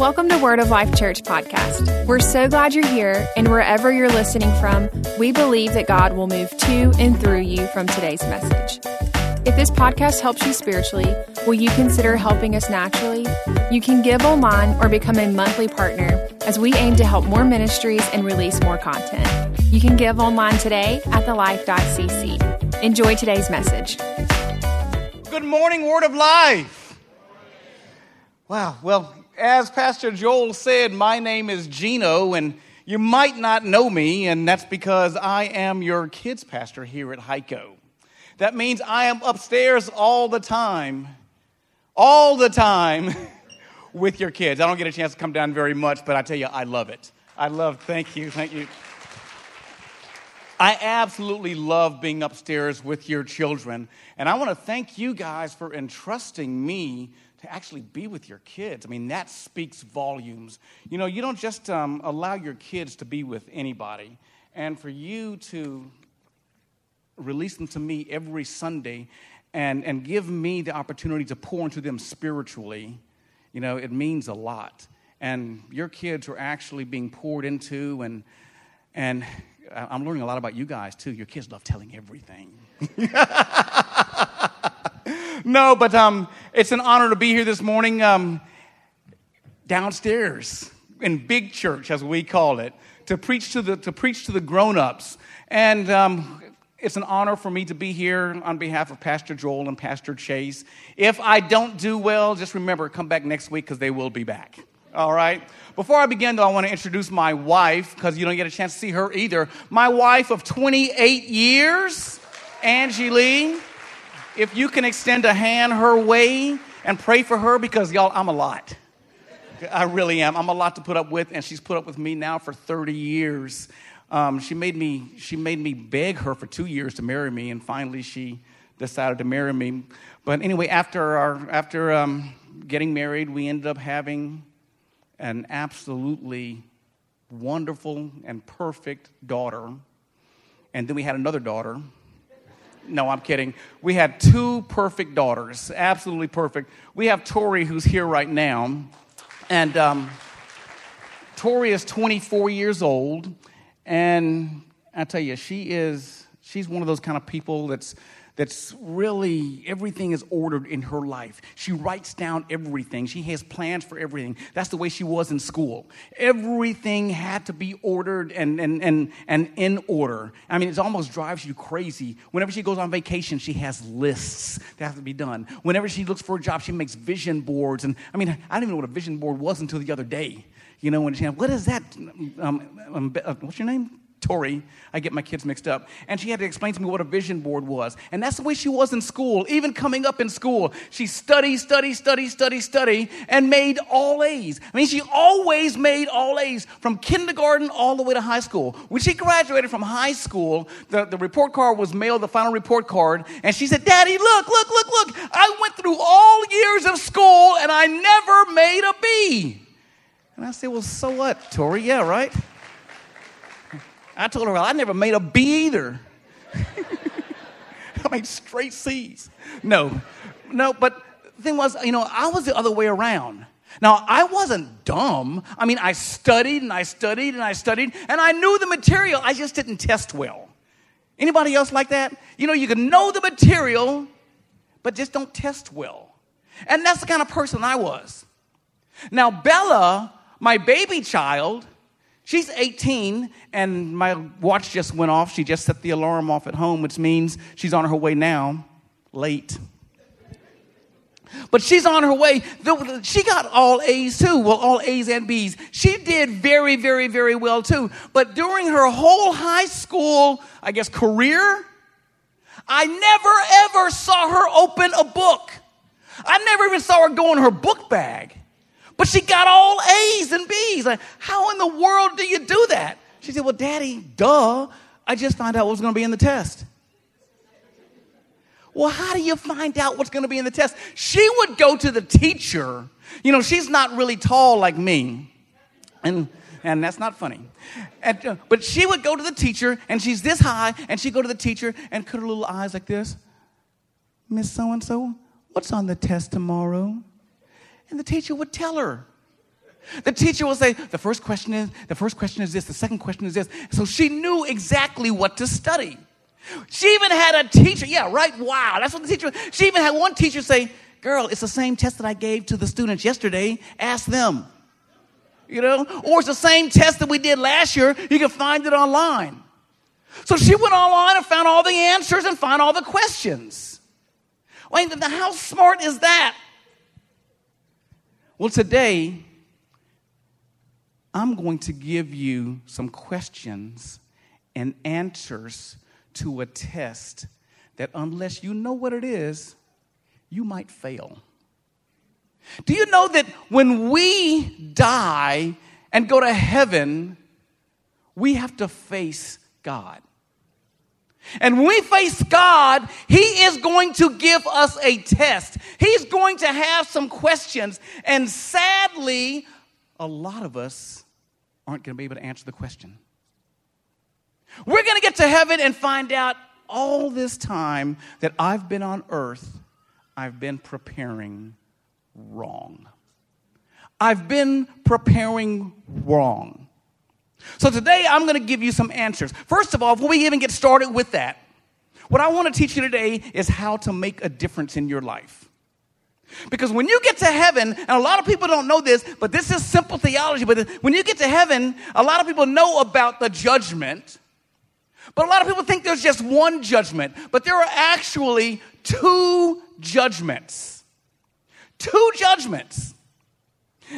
Welcome to Word of Life Church podcast. We're so glad you're here, and wherever you're listening from, we believe that God will move to and through you from today's message. If this podcast helps you spiritually, will you consider helping us naturally? You can give online or become a monthly partner as we aim to help more ministries and release more content. You can give online today at thelife.cc. Enjoy today's message. Good morning, Word of Life. Wow, well, as Pastor Joel said, my name is Geno, and you might not know me, and that's because I am your kids' pastor here at HICO. That means I am upstairs all the time, all the time with your kids. I don't get a chance to come down very much, but I tell you, I love it. I love, thank you, thank you. I absolutely love being upstairs with your children. And I want to thank you guys for entrusting me to actually be with your kids. I mean, that speaks volumes. You know, you don't just um, allow your kids to be with anybody. And for you to release them to me every Sunday and, and give me the opportunity to pour into them spiritually, you know, it means a lot. And your kids are actually being poured into, and, and I'm learning a lot about you guys too. Your kids love telling everything. no, but um, it's an honor to be here this morning um, downstairs in big church, as we call it, to preach to the, to preach to the grown ups. And um, it's an honor for me to be here on behalf of Pastor Joel and Pastor Chase. If I don't do well, just remember, come back next week because they will be back. All right? Before I begin, though, I want to introduce my wife because you don't get a chance to see her either. My wife of 28 years, Angie Lee. If you can extend a hand her way and pray for her because, y'all, I'm a lot. I really am. I'm a lot to put up with, and she's put up with me now for 30 years. Um, she made me she made me beg her for two years to marry me, and finally she decided to marry me. But anyway, after our after um, getting married, we ended up having an absolutely wonderful and perfect daughter. And then we had another daughter. No, I'm kidding. We had two perfect daughters, absolutely perfect. We have Tori, who's here right now. And um, Tori is 24 years old. And I tell you, she is, she's one of those kind of people that's that's really everything is ordered in her life. She writes down everything. She has plans for everything. That's the way she was in school. Everything had to be ordered and, and, and, and in order. I mean, it almost drives you crazy. Whenever she goes on vacation, she has lists that have to be done. Whenever she looks for a job, she makes vision boards. And I mean, I didn't even know what a vision board was until the other day. You know, when she, what is that? Um, um, uh, what's your name? Tori. I get my kids mixed up. And she had to explain to me what a vision board was. And that's the way she was in school, even coming up in school. She studied, studied, studied, studied, studied, and made all A's. I mean, she always made all A's from kindergarten all the way to high school. When she graduated from high school, the, the report card was mailed, the final report card, and she said, Daddy, look, look, look, look. I went through all years of school and I never made a B. And I said, Well, so what, Tori? Yeah, right? I told her, well, I never made a B either. I made straight C's. No, no, but the thing was, you know, I was the other way around. Now, I wasn't dumb. I mean, I studied and I studied and I studied and I knew the material. I just didn't test well. Anybody else like that? You know, you can know the material, but just don't test well. And that's the kind of person I was. Now, Bella, my baby child, She's 18, and my watch just went off. She just set the alarm off at home, which means she's on her way now, late. But she's on her way. She got all A's too. Well, all A's and B's. She did very, very, very well too. But during her whole high school, I guess, career, I never ever saw her open a book. I never even saw her go in her book bag. But she got all A's and B's. Like, how in the world do you do that? She said, Well, Daddy, duh. I just found out what was going to be in the test. Well, how do you find out what's going to be in the test? She would go to the teacher. You know, she's not really tall like me. And and that's not funny. And, uh, but she would go to the teacher, and she's this high, and she'd go to the teacher and cut her little eyes like this. Miss So and so, what's on the test tomorrow? And the teacher would tell her. The teacher will say, the first question is, the first question is this, the second question is this. So she knew exactly what to study. She even had a teacher, yeah, right, wow, that's what the teacher, she even had one teacher say, girl, it's the same test that I gave to the students yesterday, ask them. You know, or it's the same test that we did last year, you can find it online. So she went online and found all the answers and found all the questions. Wait, how smart is that? Well, today, I'm going to give you some questions and answers to a test that, unless you know what it is, you might fail. Do you know that when we die and go to heaven, we have to face God? And when we face God, He is going to give us a test. He's going to have some questions. And sadly, a lot of us aren't going to be able to answer the question. We're going to get to heaven and find out all this time that I've been on earth, I've been preparing wrong. I've been preparing wrong. So today I'm going to give you some answers. First of all, before we even get started with that, what I want to teach you today is how to make a difference in your life. Because when you get to heaven, and a lot of people don't know this, but this is simple theology, but when you get to heaven, a lot of people know about the judgment, but a lot of people think there's just one judgment, but there are actually two judgments. Two judgments.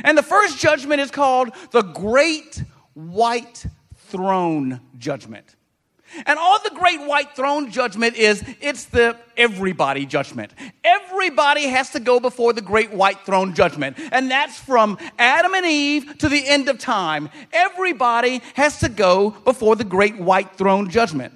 And the first judgment is called the Great White Throne Judgment. And all the great white throne judgment is it's the everybody judgment. Everybody has to go before the great white throne judgment. And that's from Adam and Eve to the end of time. Everybody has to go before the great white throne judgment.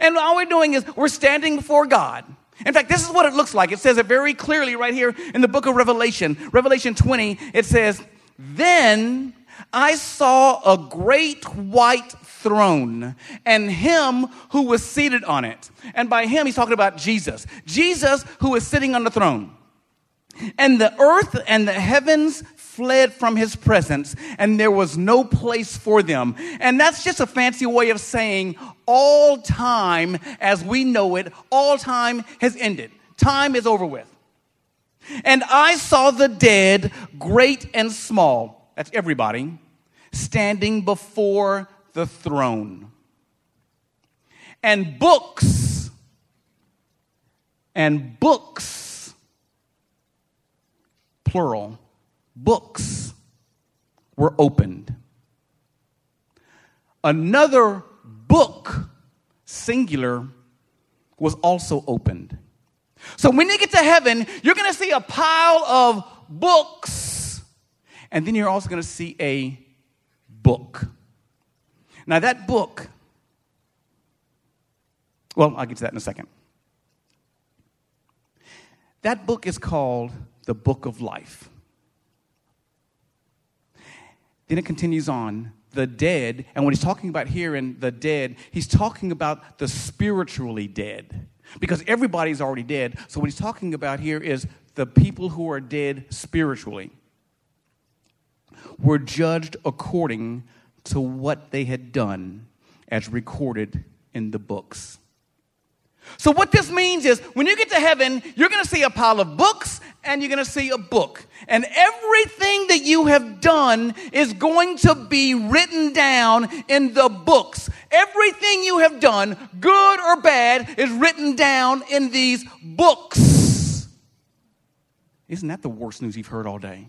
And all we're doing is we're standing before God. In fact, this is what it looks like. It says it very clearly right here in the book of Revelation. Revelation 20, it says, Then I saw a great white throne and him who was seated on it. And by him, he's talking about Jesus. Jesus who is sitting on the throne. And the earth and the heavens fled from his presence, and there was no place for them. And that's just a fancy way of saying all time as we know it, all time has ended. Time is over with. And I saw the dead, great and small, that's everybody, standing before the throne. And books, and books, plural, books were opened. Another book, singular, was also opened. So when you get to heaven, you're going to see a pile of books, and then you're also going to see a book. Now, that book, well, I'll get to that in a second. That book is called the Book of Life. Then it continues on the dead, and when he's talking about here in the dead, he's talking about the spiritually dead. Because everybody's already dead. So what he's talking about here is the people who are dead spiritually were judged according to what they had done as recorded in the books. So, what this means is when you get to heaven, you're going to see a pile of books and you're going to see a book. And everything that you have done is going to be written down in the books. Everything you have done, good or bad, is written down in these books. Isn't that the worst news you've heard all day?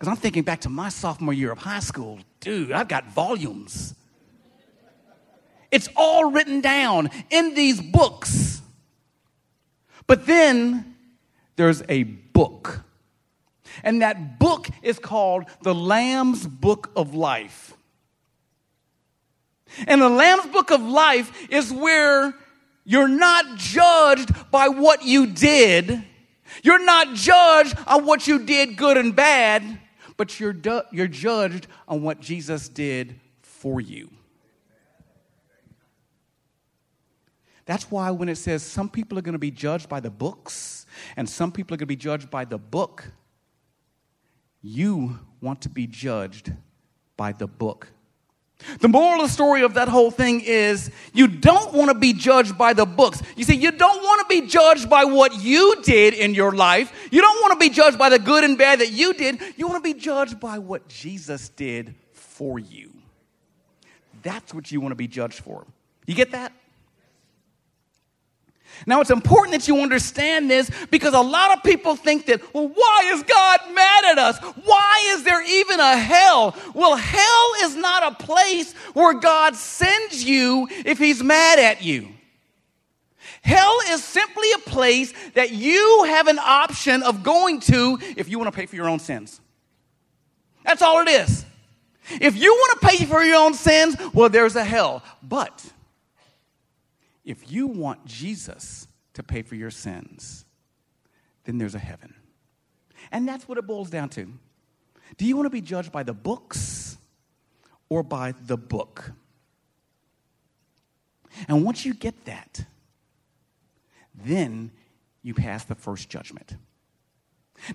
Because I'm thinking back to my sophomore year of high school. Dude, I've got volumes. It's all written down in these books. But then there's a book. And that book is called the Lamb's Book of Life. And the Lamb's Book of Life is where you're not judged by what you did. You're not judged on what you did, good and bad but you're, du- you're judged on what Jesus did for you. That's why when it says some people are going to be judged by the books and some people are going to be judged by the book, you want to be judged by the book. The moral of the story of that whole thing is you don't want to be judged by the books. You see, you don't want to be judged by what you did in your life. You don't want to be judged by the good and bad that you did. You want to be judged by what Jesus did for you. That's what you want to be judged for. You get that? Now, it's important that you understand this because a lot of people think that, well, why is God mad at us? Why is there even a hell? Well, hell is not a place where God sends you if He's mad at you. Hell is simply a place that you have an option of going to if you want to pay for your own sins. That's all it is. If you want to pay for your own sins, well, there's a hell. But if you want Jesus to pay for your sins, then there's a heaven. And that's what it boils down to. Do you want to be judged by the books or by the book? And once you get that, then you pass the first judgment.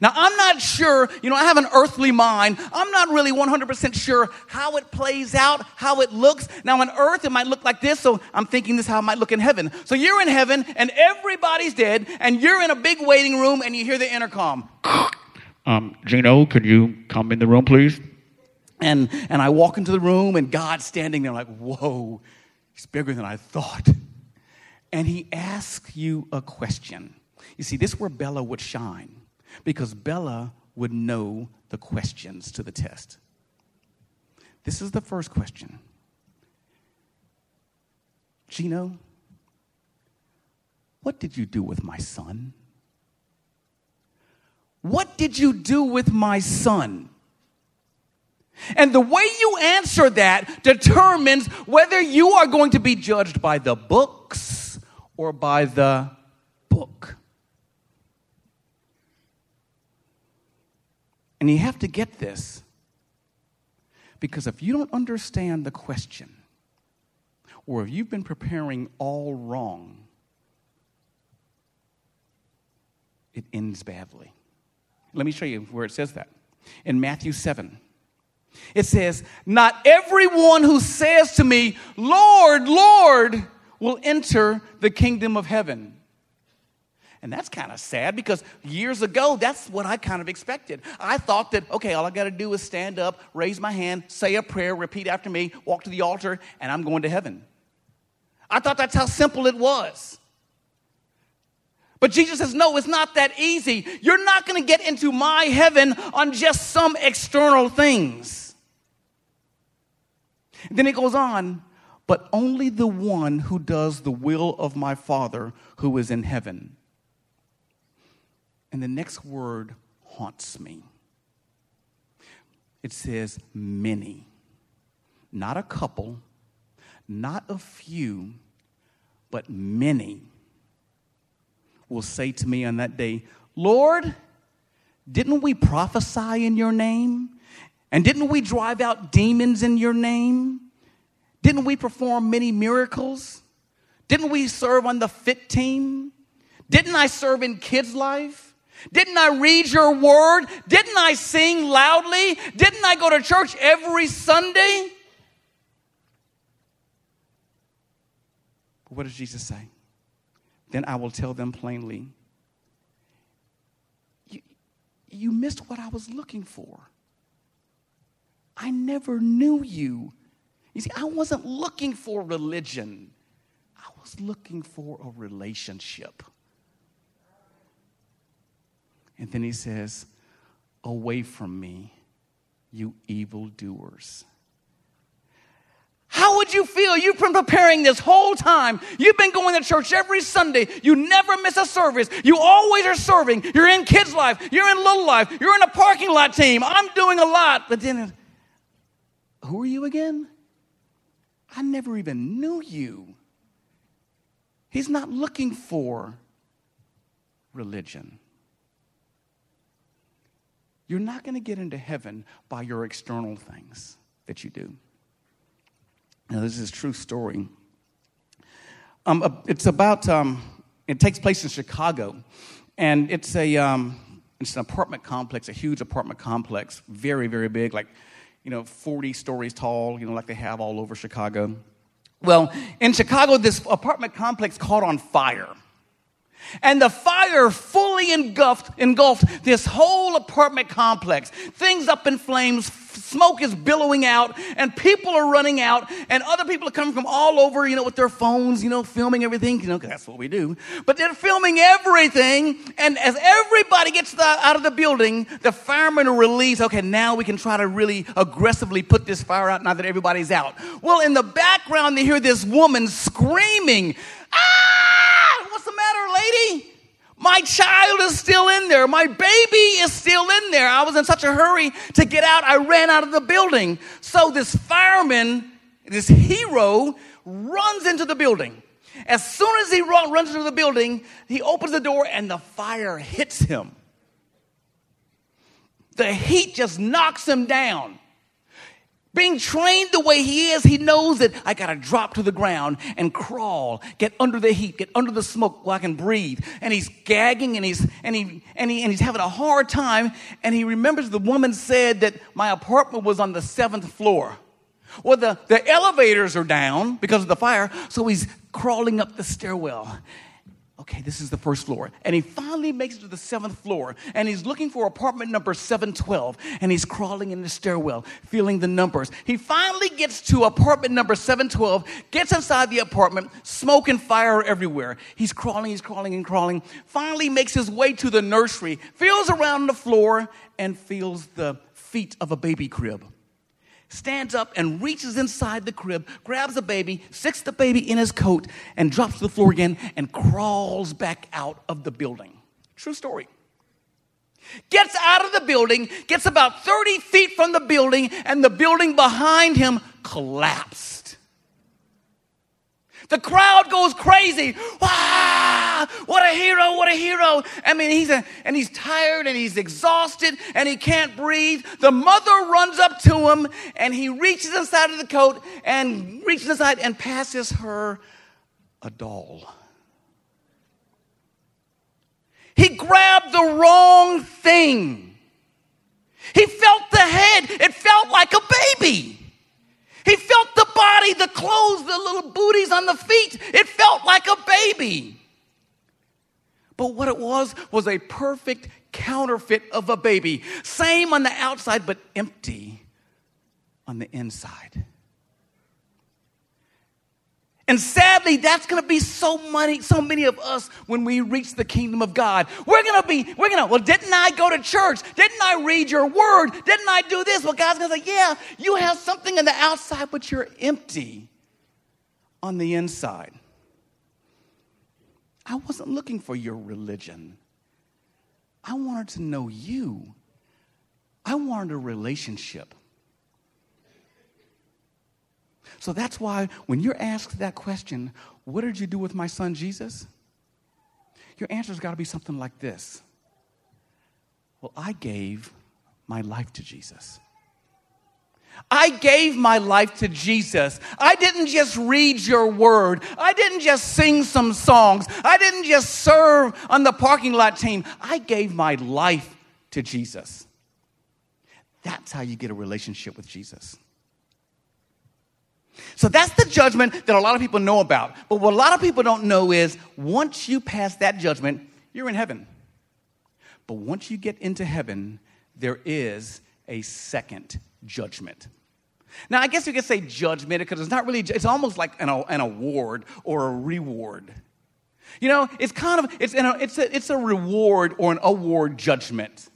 Now, I'm not sure, you know, I have an earthly mind. I'm not really 100% sure how it plays out, how it looks. Now, on earth, it might look like this, so I'm thinking this how it might look in heaven. So you're in heaven, and everybody's dead, and you're in a big waiting room, and you hear the intercom. Um, Geno, could you come in the room, please? And, and I walk into the room, and God's standing there, like, whoa, he's bigger than I thought. And he asks you a question. You see, this is where Bella would shine because Bella would know the questions to the test. This is the first question Geno, what did you do with my son? What did you do with my son? And the way you answer that determines whether you are going to be judged by the books or by the book. And you have to get this because if you don't understand the question, or if you've been preparing all wrong, it ends badly. Let me show you where it says that. In Matthew 7, it says, Not everyone who says to me, Lord, Lord, will enter the kingdom of heaven and that's kind of sad because years ago, that's what I kind of expected. I thought that, okay, all I got to do is stand up, raise my hand, say a prayer, repeat after me, walk to the altar, and I'm going to heaven. I thought that's how simple it was. But Jesus says, no, it's not that easy. You're not going to get into my heaven on just some external things. then it goes on, but only the one who does the will of my Father who is in heaven. And the next word haunts me. It says many, not a couple, not a few, but many will say to me on that day, Lord, didn't we prophesy in your name? And didn't we drive out demons in your name? Didn't we perform many miracles? Didn't we serve on the fit team? Didn't I serve in kids' life? Didn't I read your word? Didn't I sing loudly? Didn't I go to church every Sunday? But What does Jesus say? Then I will tell them plainly you, you missed what I was looking for. I never knew you. You see, I wasn't looking for religion, I was looking for a relationship. And then he says, Away from me, you evildoers. How would you feel? You've been preparing this whole time. You've been going to church every Sunday. You never miss a service. You always are serving. You're in kids' life. You're in little life. You're in a parking lot team. I'm doing a lot. But then, who are you again? I never even knew you. He's not looking for religion. You're not going to get into heaven by your external things that you do. Now, this is a true story. Um, it's about, um, it takes place in Chicago, and it's a, um, It's an apartment complex, a huge apartment complex, very, very big, like, you know, 40 stories tall, you know, like they have all over Chicago. Well, in Chicago, this apartment complex caught on fire. And the fire fully engulfed, engulfed this whole apartment complex. Things up in flames, smoke is billowing out, and people are running out, and other people are coming from all over, you know, with their phones, you know, filming everything, you know, that's what we do. But they're filming everything, and as everybody gets the, out of the building, the firemen are released. Okay, now we can try to really aggressively put this fire out now that everybody's out. Well, in the background, they hear this woman screaming, Ah! What's the matter, lady? My child is still in there. My baby is still in there. I was in such a hurry to get out, I ran out of the building. So this fireman, this hero, runs into the building. As soon as he run, runs into the building, he opens the door and the fire hits him. The heat just knocks him down. Being trained the way he is, he knows that I gotta drop to the ground and crawl, get under the heat, get under the smoke where I can breathe. And he's gagging and he's and he and he and he's having a hard time. And he remembers the woman said that my apartment was on the seventh floor. Well, the, the elevators are down because of the fire, so he's crawling up the stairwell okay, this is the first floor. And he finally makes it to the seventh floor and he's looking for apartment number 712 and he's crawling in the stairwell, feeling the numbers. He finally gets to apartment number 712, gets inside the apartment, smoke and fire everywhere. He's crawling, he's crawling and crawling, finally makes his way to the nursery, feels around the floor, and feels the feet of a baby crib stands up and reaches inside the crib, grabs the baby, sticks the baby in his coat, and drops to the floor again and crawls back out of the building. True story. Gets out of the building, gets about 30 feet from the building, and the building behind him collapsed. The crowd goes crazy. Wow, what a hero, what a hero. I mean, he's a, and he's tired and he's exhausted and he can't breathe. The mother runs up to him and he reaches inside of the coat and reaches inside and passes her a doll. He grabbed the wrong thing. He felt the head. It felt like a baby. He felt the body, the clothes, the little booties on the feet. It felt like a baby. But what it was was a perfect counterfeit of a baby. Same on the outside, but empty on the inside. And sadly, that's going to be so many, so many of us when we reach the kingdom of God. We're going to be, we're going to, well, didn't I go to church? Didn't I read your word? Didn't I do this? Well, God's going to say, yeah, you have something on the outside, but you're empty on the inside. I wasn't looking for your religion. I wanted to know you. I wanted a relationship. So that's why when you're asked that question, what did you do with my son Jesus? Your answer's got to be something like this Well, I gave my life to Jesus. I gave my life to Jesus. I didn't just read your word. I didn't just sing some songs. I didn't just serve on the parking lot team. I gave my life to Jesus. That's how you get a relationship with Jesus. So that's the judgment that a lot of people know about. But what a lot of people don't know is once you pass that judgment, you're in heaven. But once you get into heaven, there is a second judgment. Now, I guess you could say judgment because it's not really, it's almost like an, an award or a reward. You know, it's kind of, it's, a, it's, a, it's a reward or an award judgment.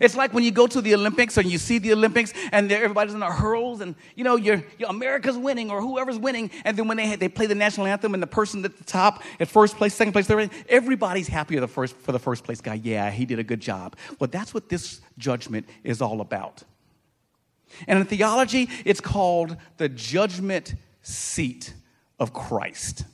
It's like when you go to the Olympics and you see the Olympics and everybody's in the hurls and you know you're, America's winning or whoever's winning and then when they they play the national anthem and the person at the top at first place, second place, third place, everybody's happy for the first for the first place guy. Yeah, he did a good job. Well, that's what this judgment is all about. And in theology, it's called the judgment seat of Christ.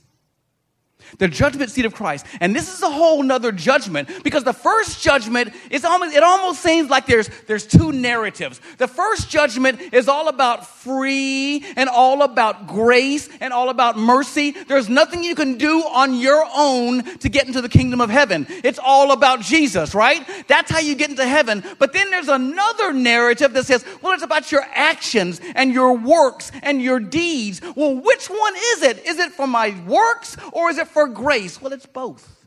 The judgment seat of Christ. And this is a whole nother judgment because the first judgment is almost, it almost seems like there's, there's two narratives. The first judgment is all about free and all about grace and all about mercy. There's nothing you can do on your own to get into the kingdom of heaven. It's all about Jesus, right? That's how you get into heaven. But then there's another narrative that says, well, it's about your actions and your works and your deeds. Well, which one is it? Is it for my works or is it for grace? Well, it's both.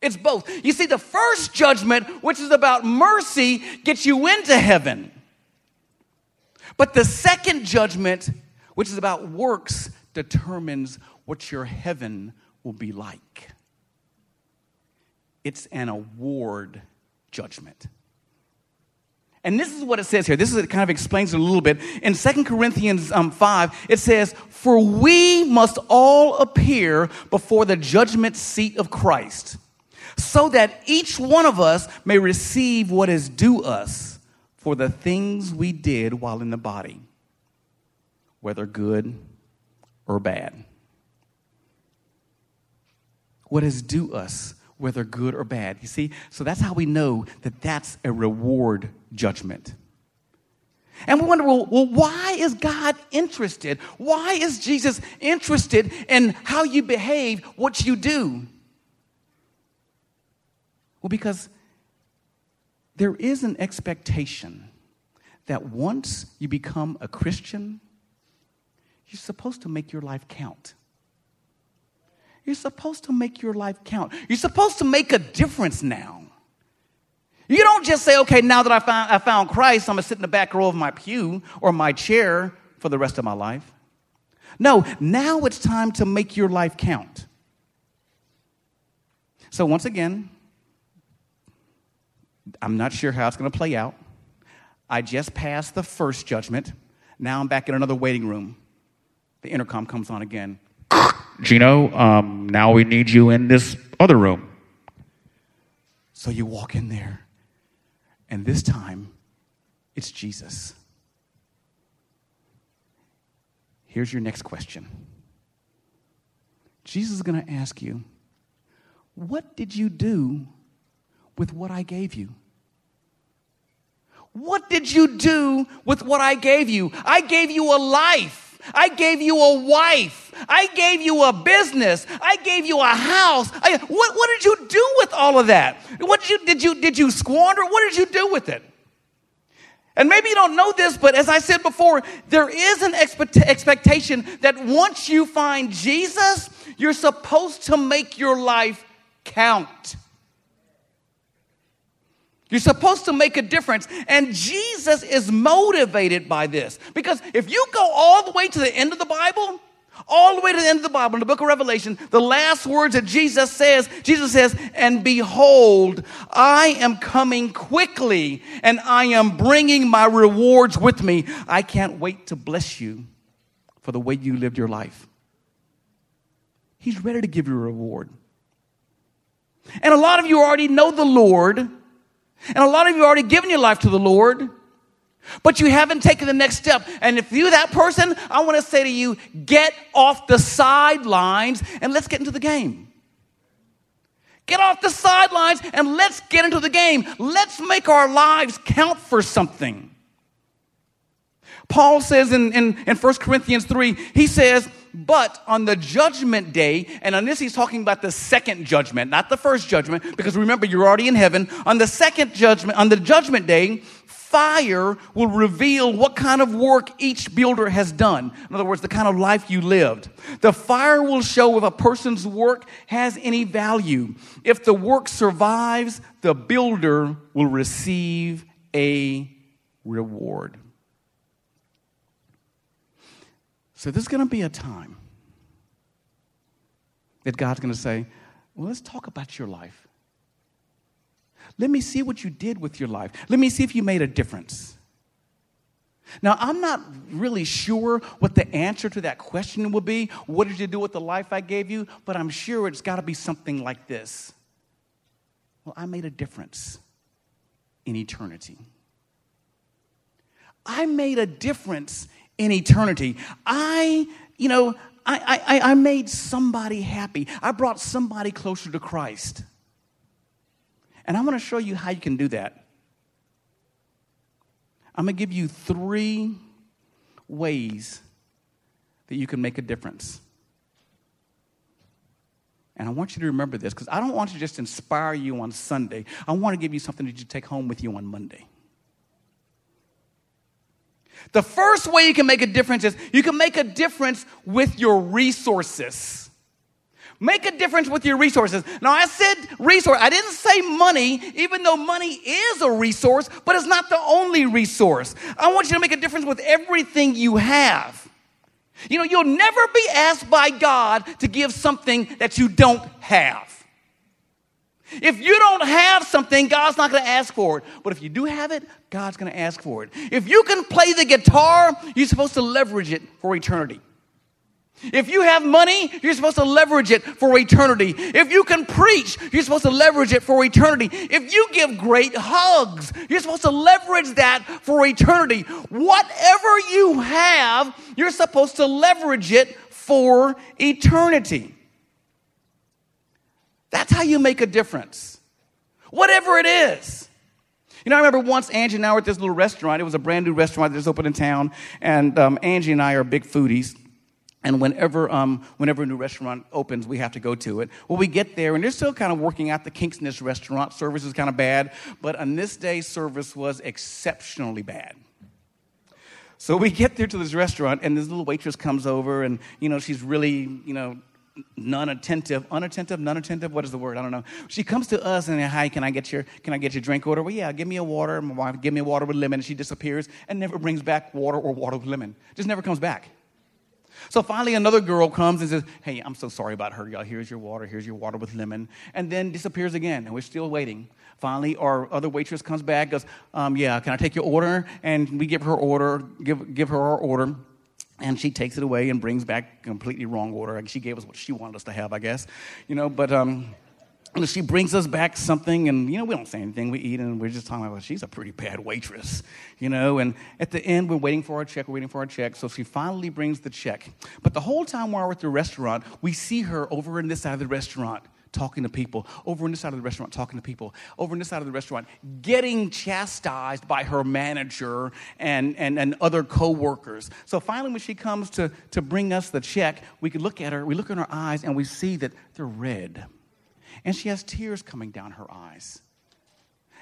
It's both. You see, the first judgment, which is about mercy, gets you into heaven. But the second judgment, which is about works, determines what your heaven will be like. It's an award judgment. And this is what it says here. This is it kind of explains it a little bit. In 2 Corinthians um, 5, it says, For we must all appear before the judgment seat of Christ, so that each one of us may receive what is due us for the things we did while in the body, whether good or bad. What is due us whether good or bad. You see? So that's how we know that that's a reward judgment. And we wonder, well, well, why is God interested? Why is Jesus interested in how you behave, what you do? Well, because there is an expectation that once you become a Christian, you're supposed to make your life count. You're supposed to make your life count. You're supposed to make a difference now. You don't just say, okay, now that I found, I found Christ, I'm going to sit in the back row of my pew or my chair for the rest of my life. No, now it's time to make your life count. So, once again, I'm not sure how it's going to play out. I just passed the first judgment. Now I'm back in another waiting room. The intercom comes on again. Geno, um, now we need you in this other room. So you walk in there, and this time it's Jesus. Here's your next question Jesus is going to ask you, What did you do with what I gave you? What did you do with what I gave you? I gave you a life. I gave you a wife. I gave you a business. I gave you a house. I, what, what did you do with all of that? What did you, did you, did you squander? What did you do with it? And maybe you don't know this, but as I said before, there is an expect- expectation that once you find Jesus, you're supposed to make your life count. You're supposed to make a difference. And Jesus is motivated by this. Because if you go all the way to the end of the Bible, all the way to the end of the Bible, in the book of Revelation, the last words that Jesus says, Jesus says, And behold, I am coming quickly, and I am bringing my rewards with me. I can't wait to bless you for the way you lived your life. He's ready to give you a reward. And a lot of you already know the Lord and a lot of you have already given your life to the Lord, but you haven't taken the next step. And if you're that person, I want to say to you, get off the sidelines and let's get into the game. Get off the sidelines and let's get into the game. Let's make our lives count for something. Paul says in, in, in 1 Corinthians 3, he says, but on the judgment day, and on this he's talking about the second judgment, not the first judgment, because remember, you're already in heaven. On the second judgment, on the judgment day, fire will reveal what kind of work each builder has done. In other words, the kind of life you lived. The fire will show if a person's work has any value. If the work survives, the builder will receive a reward. So there's going to be a time that God's going to say, Well, let's talk about your life. Let me see what you did with your life. Let me see if you made a difference. Now, I'm not really sure what the answer to that question will be. What did you do with the life I gave you? But I'm sure it's got to be something like this Well, I made a difference in eternity. I made a difference in eternity. I, you know, I, I, I made somebody happy. I brought somebody closer to Christ. And I want to show you how you can do that. I'm going to give you three ways that you can make a difference. And I want you to remember this because I don't want to just inspire you on Sunday. I want to give you something that you take home with you on Monday. The first way you can make a difference is you can make a difference with your resources. Make a difference with your resources. Now, I said resource. I didn't say money, even though money is a resource, but it's not the only resource. I want you to make a difference with everything you have. You know, you'll never be asked by God to give something that you don't have. If you don't have something, God's not going to ask for it. But if you do have it, God's going to ask for it. If you can play the guitar, you're supposed to leverage it for eternity. If you have money, you're supposed to leverage it for eternity. If you can preach, you're supposed to leverage it for eternity. If you give great hugs, you're supposed to leverage that for eternity. Whatever you have, you're supposed to leverage it for eternity. That's how you make a difference. Whatever it is. You know, I remember once Angie and I were at this little restaurant. It was a brand new restaurant that just opened in town. And um, Angie and I are big foodies. And whenever, um, whenever a new restaurant opens, we have to go to it. Well, we get there, and they're still kind of working out the kinks in this restaurant. Service is kind of bad, but on this day, service was exceptionally bad. So we get there to this restaurant, and this little waitress comes over, and you know she's really, you know, non-attentive, unattentive, non-attentive. What is the word? I don't know. She comes to us and hi, can I get your can I get your drink order? Well, yeah, give me a water. My wife, give me a water with lemon. And she disappears and never brings back water or water with lemon. Just never comes back. So finally, another girl comes and says, Hey, I'm so sorry about her, y'all. Here's your water. Here's your water with lemon. And then disappears again, and we're still waiting. Finally, our other waitress comes back, goes, um, Yeah, can I take your order? And we give her order, give, give her our order. And she takes it away and brings back completely wrong order. She gave us what she wanted us to have, I guess. You know, but um, she brings us back something, and you know, we don't say anything. We eat, and we're just talking about she's a pretty bad waitress, you know. And at the end, we're waiting for our check. We're waiting for our check. So she finally brings the check. But the whole time while we're at the restaurant, we see her over in this side of the restaurant talking to people, over in this side of the restaurant talking to people, over in this side of the restaurant getting chastised by her manager and, and, and other coworkers. So finally, when she comes to, to bring us the check, we can look at her, we look in her eyes, and we see that they're red and she has tears coming down her eyes.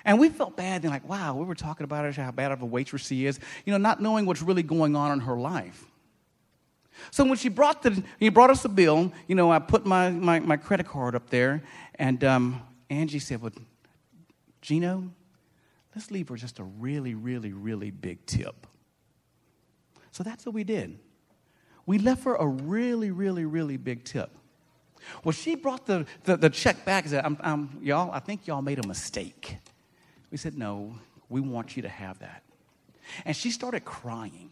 And we felt bad. They're like, wow, we were talking about her, how bad of a waitress she is, you know, not knowing what's really going on in her life. So when she brought the, he brought us a bill, you know, I put my, my, my credit card up there, and um, Angie said, well, Geno, let's leave her just a really, really, really big tip. So that's what we did. We left her a really, really, really big tip. Well, she brought the, the, the check back and said, I'm, I'm, Y'all, I think y'all made a mistake. We said, No, we want you to have that. And she started crying.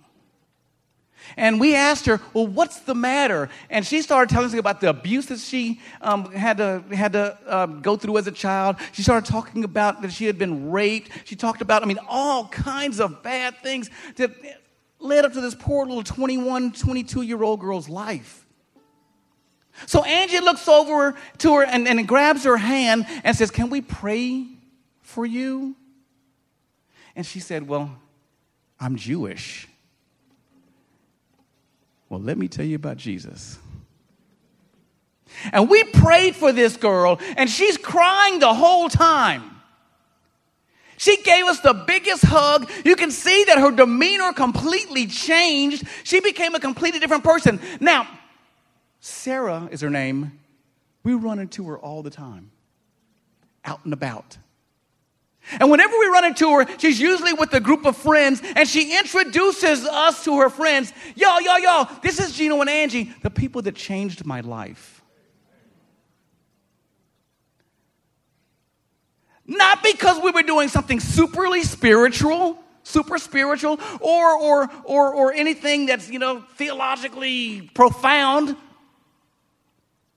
And we asked her, Well, what's the matter? And she started telling us about the abuse that she um, had to, had to uh, go through as a child. She started talking about that she had been raped. She talked about, I mean, all kinds of bad things that led up to this poor little 21, 22 year old girl's life. So Angie looks over to her and, and grabs her hand and says, Can we pray for you? And she said, Well, I'm Jewish. Well, let me tell you about Jesus. And we prayed for this girl, and she's crying the whole time. She gave us the biggest hug. You can see that her demeanor completely changed. She became a completely different person. Now, Sarah is her name. We run into her all the time, out and about. And whenever we run into her, she's usually with a group of friends, and she introduces us to her friends. Y'all, y'all, y'all, this is Geno and Angie, the people that changed my life. Not because we were doing something superly spiritual, super spiritual, or, or, or, or anything that's, you know, theologically profound.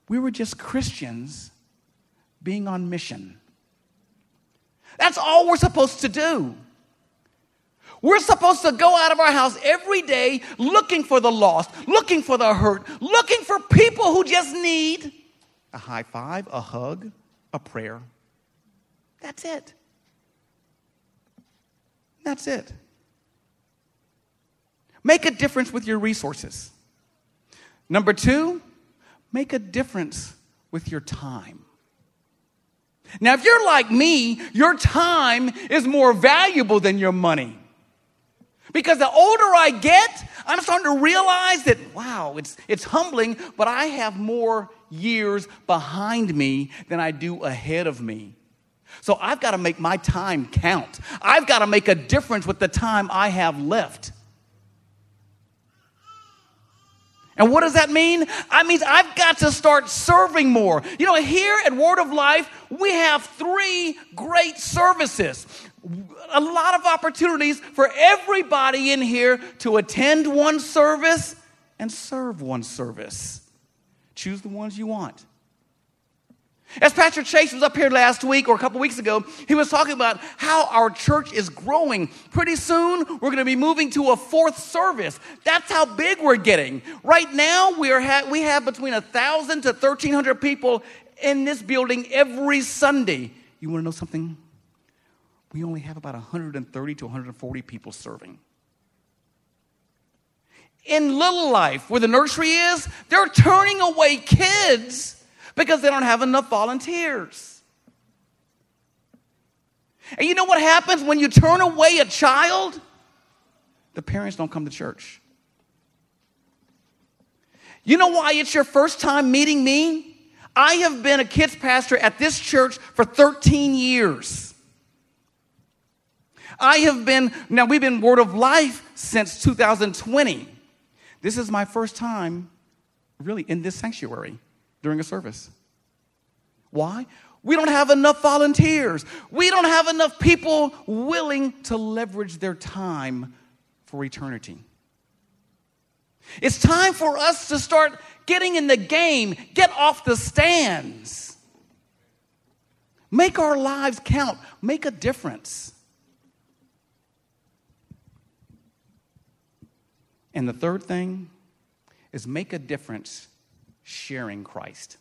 We were just Christians being on mission. That's all we're supposed to do. We're supposed to go out of our house every day looking for the lost, looking for the hurt, looking for people who just need a high five, a hug, a prayer. That's it. That's it. Make a difference with your resources. Number two, make a difference with your time. Now, if you're like me, your time is more valuable than your money. Because the older I get, I'm starting to realize that, wow, it's, it's humbling, but I have more years behind me than I do ahead of me. So I've got to make my time count. I've got to make a difference with the time I have left. And what does that mean? I mean I've got to start serving more. You know, here at Word of Life, we have three great services. A lot of opportunities for everybody in here to attend one service and serve one service. Choose the ones you want. As Pastor Chase was up here last week or a couple weeks ago, he was talking about how our church is growing. Pretty soon, we're going to be moving to a fourth service. That's how big we're getting. Right now, we, are ha- we have between 1,000 to 1,300 people in this building every Sunday. You want to know something? We only have about 130 to 140 people serving. In Little Life, where the nursery is, they're turning away kids because they don't have enough volunteers. And you know what happens when you turn away a child? The parents don't come to church. You know why it's your first time meeting me? I have been a kids pastor at this church for 13 years. I have been, now we've been Word of Life since 2020. This is my first time really in this sanctuary during a service. Why? We don't have enough volunteers. We don't have enough people willing to leverage their time for eternity. It's time for us to start getting in the game, get off the stands. Make our lives count, make a difference. And the third thing is make a difference sharing Christ.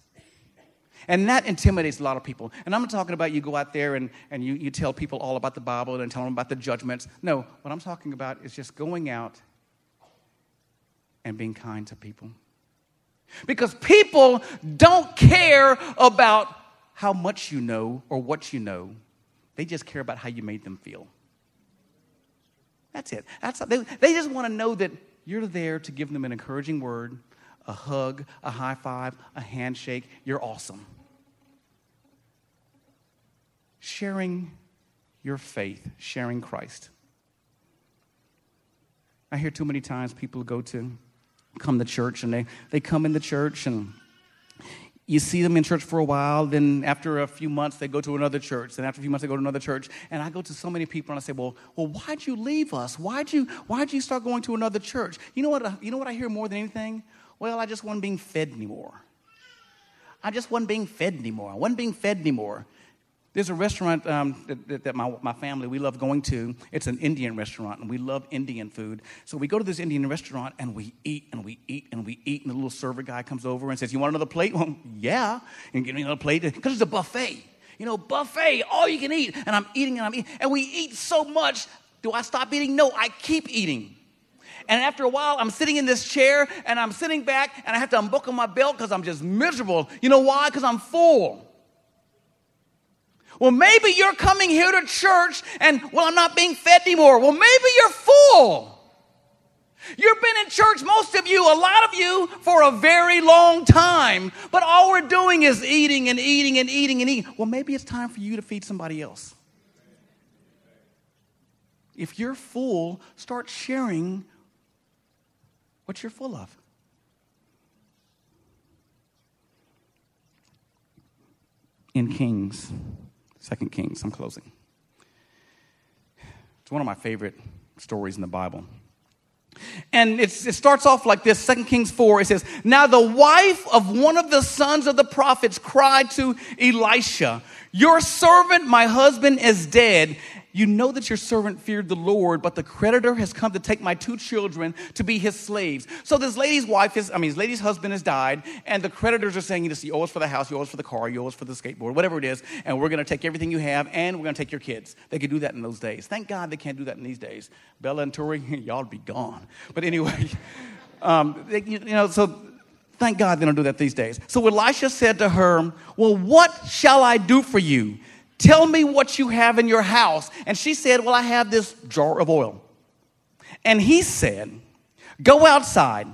And that intimidates a lot of people. And I'm not talking about you go out there and, and you, you tell people all about the Bible and tell them about the judgments. No, what I'm talking about is just going out and being kind to people. Because people don't care about how much you know or what you know, they just care about how you made them feel. That's it. That's, they, they just want to know that you're there to give them an encouraging word a hug, a high five, a handshake. You're awesome. Sharing your faith, sharing Christ. I hear too many times people go to come to church and they, they come in the church and you see them in church for a while, then after a few months they go to another church, then after a few months they go to another church. And I go to so many people and I say, Well, well, why'd you leave us? Why'd you why'd you start going to another church? You know what you know what I hear more than anything? Well, I just wasn't being fed anymore. I just wasn't being fed anymore. I wasn't being fed anymore. There's a restaurant um, that, that, my, my family, we love going to. It's an Indian restaurant, and we love Indian food. So we go to this Indian restaurant, and we eat, and we eat, and we eat, and the little server guy comes over and says, you want another plate? Well, yeah. And give me another plate, because it's a buffet. You know, buffet, all you can eat. And I'm eating, and I'm eating. And we eat so much. Do I stop eating? No, I keep eating. And after a while, I'm sitting in this chair and I'm sitting back and I have to unbuckle my belt because I'm just miserable. You know why? Because I'm full. Well, maybe you're coming here to church and, well, I'm not being fed anymore. Well, maybe you're full. You've been in church, most of you, a lot of you, for a very long time, but all we're doing is eating and eating and eating and eating. Well, maybe it's time for you to feed somebody else. If you're full, start sharing what you're full of. In Kings, Second Kings, I'm closing. It's one of my favorite stories in the Bible. And it starts off like this Second Kings 4. It says, Now the wife of one of the sons of the prophets cried to Elisha, Your servant, my husband, is dead. You know that your servant feared the Lord, but the creditor has come to take my two children to be his slaves. So this lady's wife is, I mean, this lady's husband has died, and the creditors are saying, you owe us for the house, you owe us for the car, you owe us for the skateboard, whatever it is, and we're going to take everything you have, and we're going to take your kids. They could do that in those days. Thank God they can't do that in these days. Bella and Tori, y'all be gone. But anyway, um, you know, so thank God they don't do that these days. So Elisha said to her, Well, what shall I do for you? Tell me what you have in your house. And she said, Well, I have this jar of oil. And he said, Go outside,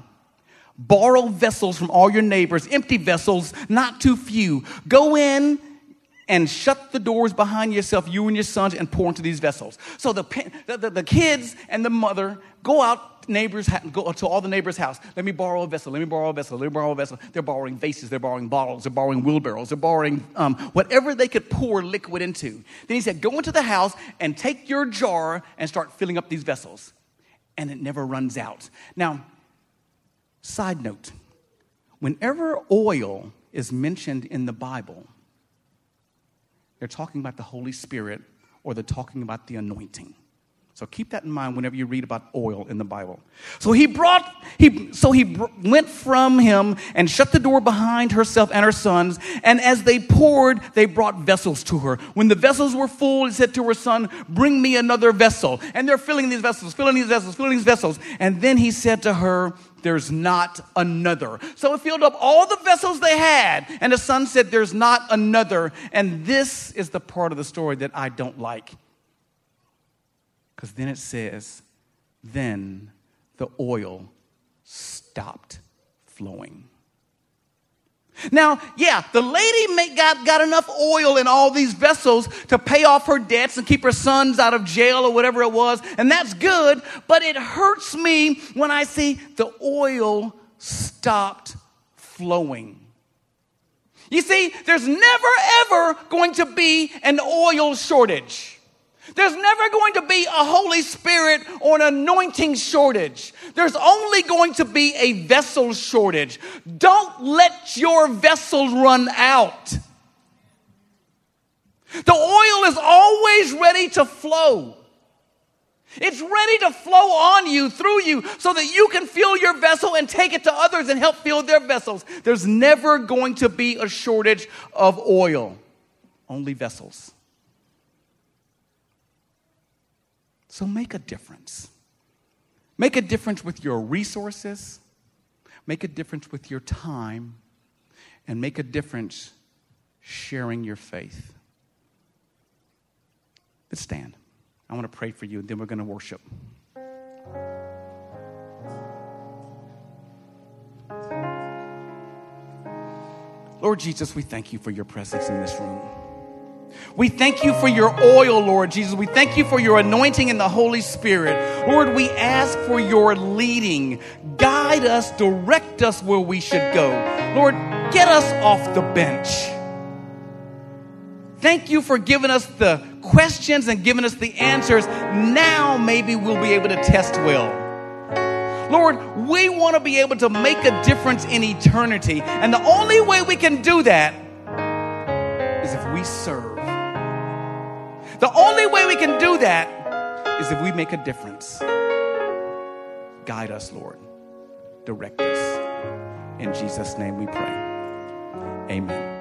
borrow vessels from all your neighbors, empty vessels, not too few. Go in and shut the doors behind yourself, you and your sons, and pour into these vessels. So the, the, the, kids and the mother go out neighbors go to all the neighbors' house. Let me borrow a vessel. Let me borrow a vessel. Let me borrow a vessel. They're borrowing vases. They're borrowing bottles. They're borrowing wheelbarrows. They're borrowing um, whatever they could pour liquid into. Then he said, "Go into the house and take your jar and start filling up these vessels, and it never runs out." Now, side note: whenever oil is mentioned in the Bible they're talking about the Holy Spirit or they're talking about the anointing. So keep that in mind whenever you read about oil in the Bible. So he brought, he, so he br- went from him and shut the door behind herself and her sons. And as they poured, they brought vessels to her. When the vessels were full, he said to her son, Bring me another vessel. And they're filling these vessels, filling these vessels, filling these vessels. And then he said to her, there's not another. So it filled up all the vessels they had. And the son said, There's not another. And this is the part of the story that I don't like. Because then it says, Then the oil stopped flowing. Now, yeah, the lady got, got enough oil in all these vessels to pay off her debts and keep her sons out of jail or whatever it was, and that's good, but it hurts me when I see the oil stopped flowing. You see, there's never ever going to be an oil shortage. There's never going to be a Holy Spirit or an anointing shortage. There's only going to be a vessel shortage. Don't let your vessel run out. The oil is always ready to flow. It's ready to flow on you, through you, so that you can fill your vessel and take it to others and help fill their vessels. There's never going to be a shortage of oil, only vessels. So make a difference. Make a difference with your resources, make a difference with your time, and make a difference sharing your faith. Let's stand. I want to pray for you, and then we're going to worship. Lord Jesus, we thank you for your presence in this room. We thank you for your oil, Lord Jesus. We thank you for your anointing in the Holy Spirit. Lord, we ask for your leading. Guide us, direct us where we should go. Lord, get us off the bench. Thank you for giving us the questions and giving us the answers. Now maybe we'll be able to test well. Lord, we want to be able to make a difference in eternity. And the only way we can do that is if we serve. The only way we can do that is if we make a difference. Guide us, Lord. Direct us. In Jesus' name we pray. Amen.